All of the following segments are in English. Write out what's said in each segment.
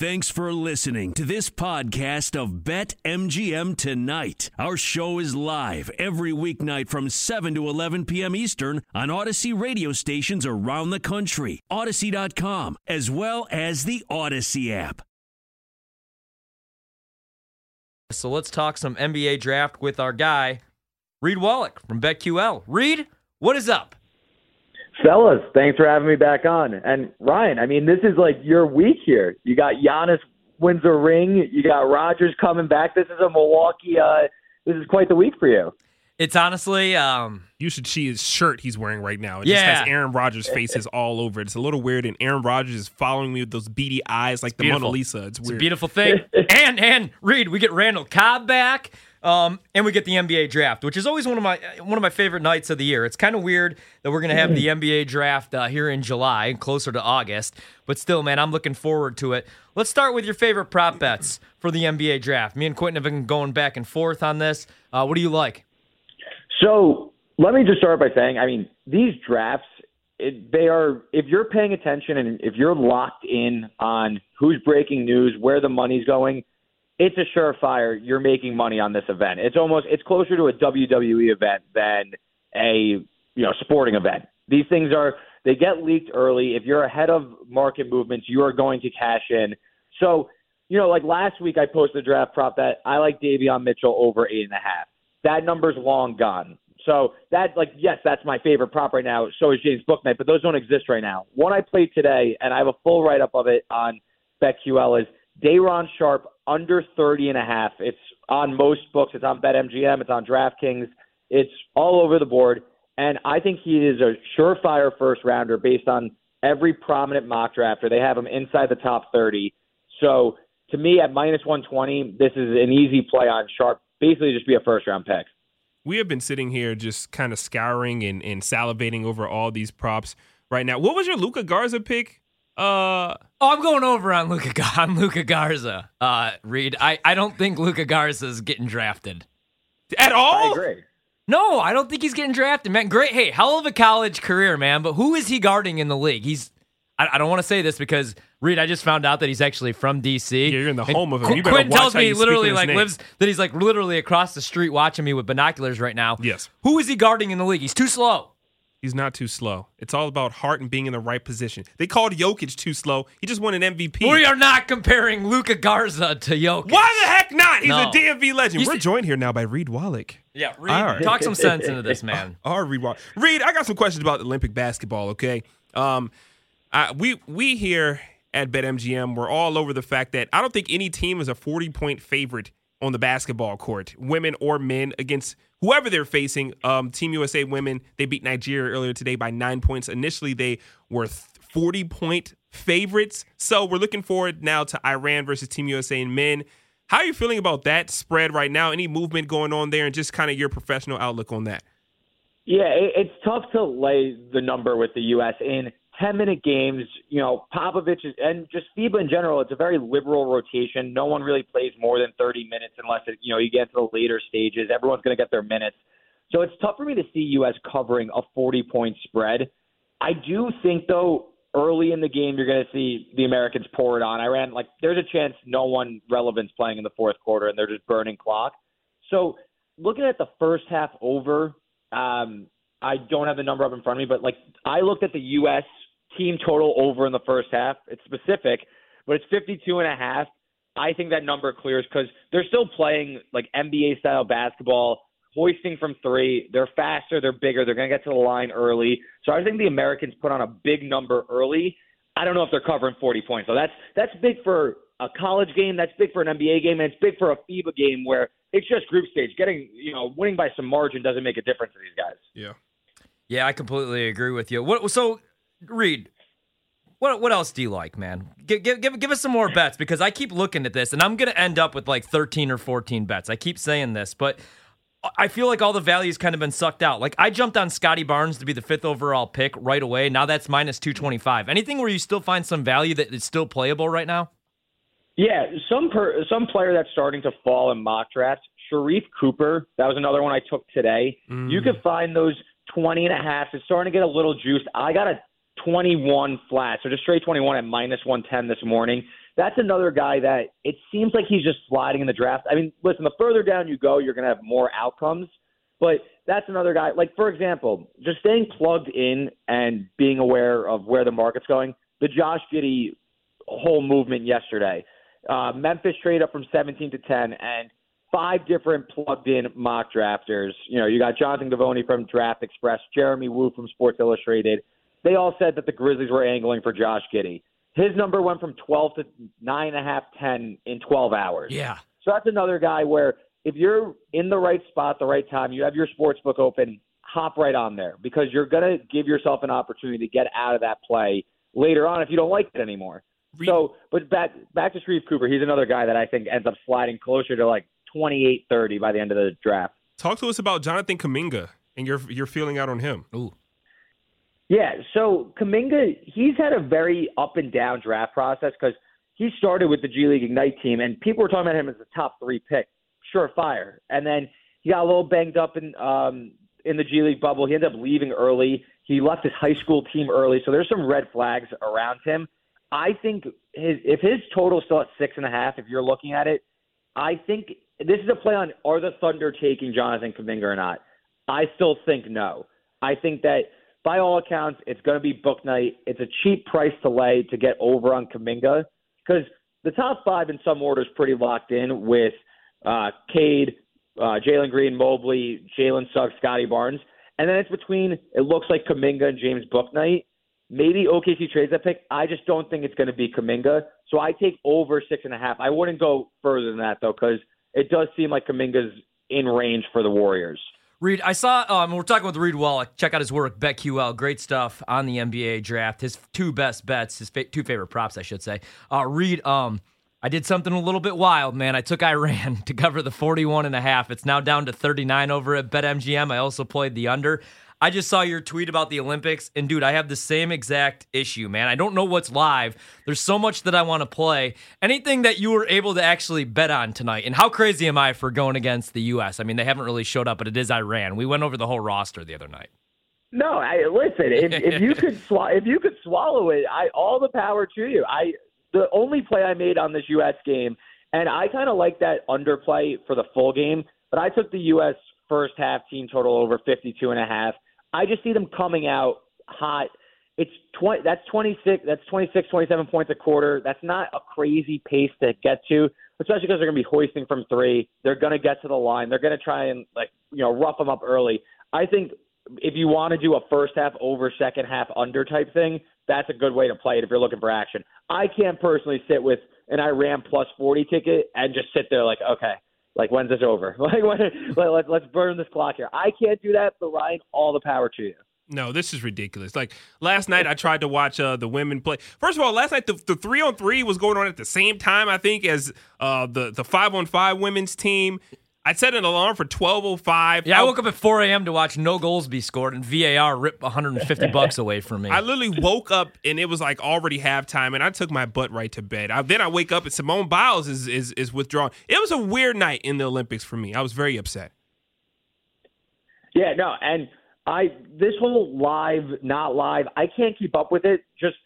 Thanks for listening to this podcast of Bet MGM Tonight. Our show is live every weeknight from 7 to 11 p.m. Eastern on Audacy radio stations around the country, Audacy.com, as well as the Audacy app. So let's talk some NBA draft with our guy, Reed Wallach from BetQL. Reed, what is up? Fellas, thanks for having me back on. And Ryan, I mean, this is like your week here. You got Giannis wins a ring. You got Rodgers coming back. This is a Milwaukee. Uh, this is quite the week for you. It's honestly, um, You should see his shirt he's wearing right now. It Yeah. just has Aaron Rodgers' faces all over it. It's a little weird, and Aaron Rodgers is following me with those beady eyes like the beautiful. Mona Lisa. It's it's a beautiful thing. and and Reed, we get Randall Cobb back. Um, and we get the NBA draft, which is always one of my one of my favorite nights of the year. It's kind of weird that we're gonna have the NBA draft uh, here in July, closer to August, but still, man, I'm looking forward to it. Let's start with your favorite prop bets for the NBA draft. Me and Quentin have been going back and forth on this. Uh, what do you like? So let me just start by saying, I mean, these drafts, it, they are, if you're paying attention and if you're locked in on who's breaking news, where the money's going, it's a surefire you're making money on this event. It's almost, it's closer to a WWE event than a, you know, sporting event. These things are, they get leaked early. If you're ahead of market movements, you are going to cash in. So, you know, like last week I posted a draft prop that I like Davion Mitchell over eight and a half. That number's long gone. So that, like, yes, that's my favorite prop right now. So is James Bouknight, but those don't exist right now. One I played today, and I have a full write up of it on BetQL, is Day'Ron Sharpe under 30 and a half. It's on most books. It's on BetMGM. It's on DraftKings. It's all over the board. And I think he is a surefire first rounder based on every prominent mock drafter. They have him inside the top 30. So to me, at minus 120, this is an easy play on Sharpe. Basically, just be a first round pick. we have been sitting here just kind of scouring and, and salivating over all these props right now. What was your Luka Garza pick? Uh, Oh, I'm going over on Luka Gar- on Luka Garza. Uh, Reed, I, I don't think Luka Garza is getting drafted. at all? I agree. No, I don't think he's getting drafted, man. Great, hey, hell of a college career, man. But who is he guarding in the league? He's I, I don't want to say this because Reed, I just found out that he's actually from DC. Yeah, you're in the And home of him. Qu- You better Quentin watch tells me he literally like name. lives that he's like literally across the street watching me with binoculars right now. Yes. Who is he guarding in the league? He's too slow. He's not too slow. It's all about heart and being in the right position. They called Jokic too slow. He just won an MVP. We are not comparing Luka Garza to Jokic. Why the heck not? He's No. a DMV legend. You We're see- joined here now by Reed Wallach. Yeah, Reed, right. talk some sense into this, man. All right, Reed Wallach. Reed, I got some questions about Olympic basketball. Okay, um, I, we we here at BetMGM we're all over the fact that I don't think any team is a forty point favorite on the basketball court, women or men, against whoever they're facing. Um, Team USA women they beat Nigeria earlier today by nine points. Initially, they were forty point favorites. So we're looking forward now to Iran versus Team USA and men. How are you feeling about that spread right now? Any movement going on there, and just kind of your professional outlook on that? Yeah, it's tough to lay the number with the U.S. in 10 minute games. You know, Popovich is, and just FIBA in general, it's a very liberal rotation. No one really plays more than 30 minutes unless it, you know you get to the later stages. Everyone's going to get their minutes. So it's tough for me to see U.S. covering a 40 point spread. I do think, though, early in the game, you're going to see the Americans pour it on. Iran, like, there's a chance no one relevant's playing in the fourth quarter and they're just burning clock. So looking at the first half over, um, I don't have the number up in front of me, but like I looked at the U.S. team total over in the first half. It's specific, but it's 52 and a half. I think that number clears because they're still playing like NBA style basketball, hoisting from three. They're faster, they're bigger, they're going to get to the line early. So I think the Americans put on a big number early. I don't know if they're covering 40 points. So that's that's big for a college game. That's big for an NBA game, and it's big for a FIBA game where it's just group stage. Getting you know winning by some margin doesn't make a difference to these guys. Yeah. Yeah, I completely agree with you. What so Reed, what what else do you like, man? Give, give give give us some more bets because I keep looking at this and I'm gonna end up with like 13 or 14 bets. I keep saying this, but I feel like all the value's kind of been sucked out. Like I jumped on Scottie Barnes to be the fifth overall pick right away. Now that's minus 225. Anything where you still find some value that is still playable right now? Yeah, some per, some player that's starting to fall in mock drafts. Sharife Cooper, that was another one I took today. You mm. could find those 20 and a half. It's starting to get a little juiced. I got a 21 flat, so just straight 21 at minus 110 this morning. that's another guy that it seems like he's just sliding in the draft. I mean, listen, the further down you go, you're going to have more outcomes. But that's another guy. Like, for example, just staying plugged in and being aware of where the market's going. The Josh Giddey whole movement yesterday. Uh, Memphis trade up from 17 to 10, and five different plugged in mock drafters. You know, you got Jonathan Givony from Draft Express, Jeremy Woo from Sports Illustrated. They all said that the Grizzlies were angling for Josh Giddey. His number went from 12 to 9.5, 10 in 12 hours. Yeah. So that's another guy where if you're in the right spot, the right time, you have your sports book open, hop right on there because you're going to give yourself an opportunity to get out of that play later on if you don't like it anymore. So, but back back to Sharife Cooper, he's another guy that I think ends up sliding closer to like 28 30 by the end of the draft. Talk to us about Jonathan Kuminga and your your feeling out on him. Ooh. Yeah, so Kuminga, he's had a very up and down draft process because he started with the G League Ignite team, and people were talking about him as a top three pick, surefire. And then he got a little banged up in um, in the G League bubble. He ended up leaving early. He left his high school team early, so there's some red flags around him. I think his if his total's still at six and a half, if you're looking at it, I think this is a play on are the Thunder taking Jonathan Kuminga or not. I still think no. I think that by all accounts, it's going to be Bouknight. It's a cheap price to lay to get over on Kuminga because the top five in some order is pretty locked in with uh, Cade, uh, Jalen Green, Mobley, Jalen Suggs, Scottie Barnes. And then it's between, it looks like Kuminga and James Bouknight. Maybe OKC trades that pick. I just don't think it's going to be Kuminga. So I take over six and a half. I wouldn't go further than that, though, because it does seem like Kuminga's in range for the Warriors. Reed, I saw. Um, we're talking with Reed Wallach. Check out his work, BetQL. Great stuff on the NBA draft. His two best bets, his fa- two favorite props, I should say. Uh, Reed, um, I did something a little bit wild, man. I took Iran to cover the 41 and a half. It's now down to 39 over at BetMGM. I also played the under. I just saw your tweet about the Olympics, and dude, I have the same exact issue, man. I don't know what's live. There's so much that I want to play. Anything that you were able to actually bet on tonight, and how crazy am I for going against the U.S.? I mean, they haven't really showed up, but it is Iran. We went over the whole roster the other night. No, I, listen. If, if you could sw- if you could swallow it, I all the power to you. I the only play I made on this U.S. game, and I kind of like that underplay for the full game, but I took the U.S. first half team total over 52 and a half. I just see them coming out hot. It's 20 that's 26 that's 26 27 points a quarter. That's not a crazy pace to get to, especially because they're going to be hoisting from 3. They're going to get to the line. They're going to try and like, you know, rough them up early. I think if you want to do a first half over second half under type thing, that's a good way to play it if you're looking for action. I can't personally sit with an Iran plus 40 ticket and just sit there like, okay, like when's this over? Like when, let, let's burn this clock here. I can't do that, but Ryan, all the power to you. No, this is ridiculous. Like last night, I tried to watch uh, the women play. First of all, last night the, the three on three was going on at the same time. I think as uh, the the five on five women's team. I set an alarm for twelve oh five. Yeah, I oh. woke up at four a.m. to watch no goals be scored and VAR rip one hundred and fifty bucks away from me. I literally woke up and it was like already halftime, and I took my butt right to bed. I, then I wake up and Simone Biles is is is withdrawn. It was a weird night in the Olympics for me. I was very upset. Yeah, no, and I this whole live, not live, I can't keep up with it. Just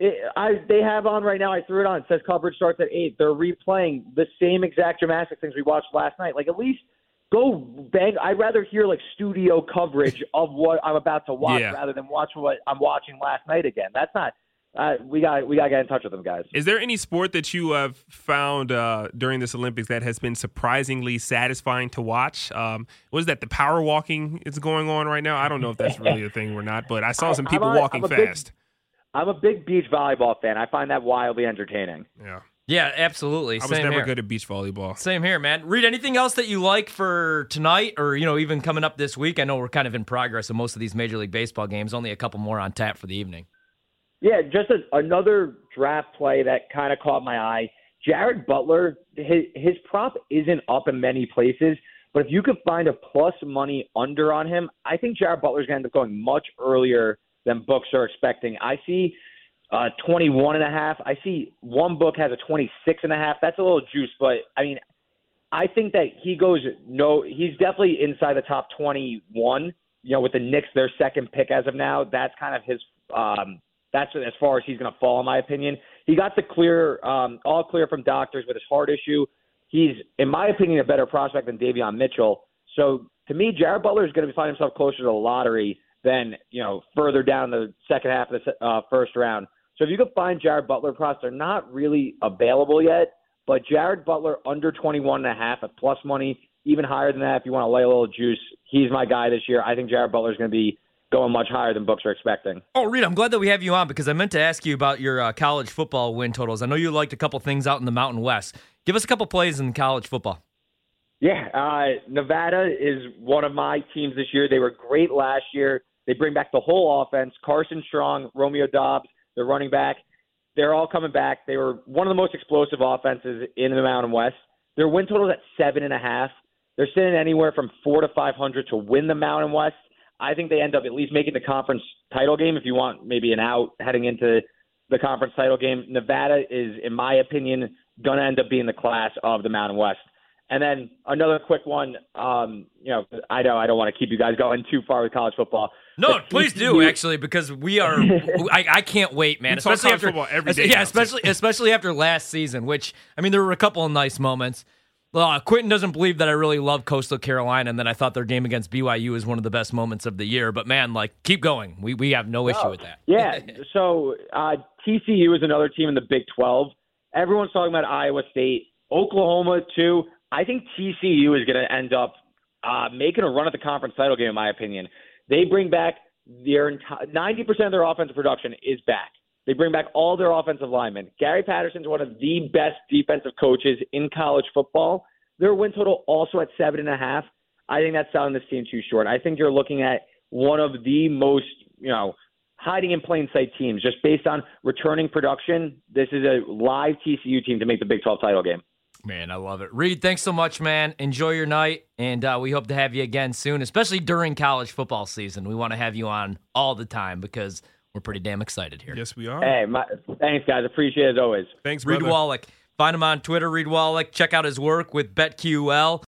it, I they have on right now. I threw it on. It says coverage starts at eight. They're replaying the same exact dramatic things we watched last night. Like at least go bang. I'd rather hear like studio coverage of what I'm about to watch Yeah. rather than watch what I'm watching last night again. That's not. Uh, we got we got to get in touch with them guys. Is there any sport that you have found uh, during this Olympics that has been surprisingly satisfying to watch? Um, what is that? The power walking is going on right now. I don't know if that's really a thing or not, but I saw some people a- walking I'm a big- fast. I'm a big beach volleyball fan. I find that wildly entertaining. yeah, yeah, absolutely. I was Same never here. good at beach volleyball. Same here, man. Reed anything else that you like for tonight, or you know, even coming up this week? I know we're kind of in progress of most of these Major League Baseball games. Only a couple more on tap for the evening. Yeah, just a, another draft play that kind of caught my eye. Jared Butler, his, his prop isn't up in many places, but if you could find a plus money under on him, I think Jared Butler's going to end up going much earlier than books are expecting. I see uh, 21 and a half. I see one book has a 26 and a half. That's a little juice, but I mean, I think that he goes no, he's definitely inside the top 21. You know, with the Knicks, their second pick as of now, that's kind of his um, that's as far as he's going to fall, in my opinion. He got the clear, um, all clear from doctors with his heart issue. He's, in my opinion, a better prospect than Davion Mitchell. So to me, Jared Butler is going to find himself closer to the lottery than you know further down the second half of the uh, first round. So if you could find Jared Butler prospects, they're not really available yet. But Jared Butler under 21 and a half at plus money, even higher than that if you want to lay a little juice. He's my guy this year. I think Jared Butler is going to be going much higher than books are expecting. Oh, Reed, I'm glad that we have you on because I meant to ask you about your uh, college football win totals. I know you liked a couple things out in the Mountain West. Give us a couple plays in college football. Yeah, uh, Nevada is one of my teams this year. They were great last year. They bring back the whole offense. Carson Strong, Romeo Doubs, their running back. They're all coming back. They were one of the most explosive offenses in the Mountain West. Their win total is at seven and a half. They're sitting anywhere from four to five hundred to win the Mountain West. I think they end up at least making the conference title game. If you want maybe an out heading into the conference title game, Nevada is, in my opinion, going to end up being the class of the Mountain West. And then another quick one. Um, you know, I know I don't want to keep you guys going too far with college football. No, please do actually, because we are. I, I can't wait, man. We especially college after football every day yeah, now, especially especially after last season. Which I mean, there were a couple of nice moments. Uh, Quentin doesn't believe that I really love Coastal Carolina, and that I thought their game against BYU was one of the best moments of the year. But man, like, keep going. We we have no issue with that. Yeah. so uh, TCU is another team in the Big 12. Everyone's talking about Iowa State, Oklahoma too. I think TCU is going to end up uh, making a run at the conference title game, in my opinion. They bring back their entire 90% of their offensive production is back. They bring back all their offensive linemen. Gary Patterson's one of the best defensive coaches in college football. Their win total also at seven and a half. I think that's selling this team too short. I think you're looking at one of the most, you know, hiding in plain sight teams just based on returning production. This is a live TCU team to make the Big 12 title game. Man, I love it. Reed, thanks so much, man. Enjoy your night, and uh, we hope to have you again soon, especially during college football season. We want to have you on all the time because we're pretty damn excited here. Yes, we are. Hey, my, thanks, guys. Appreciate it as always. Thanks, Reed brother. Wallach. Find him on Twitter, Reed Wallach. Check out his work with BetQL.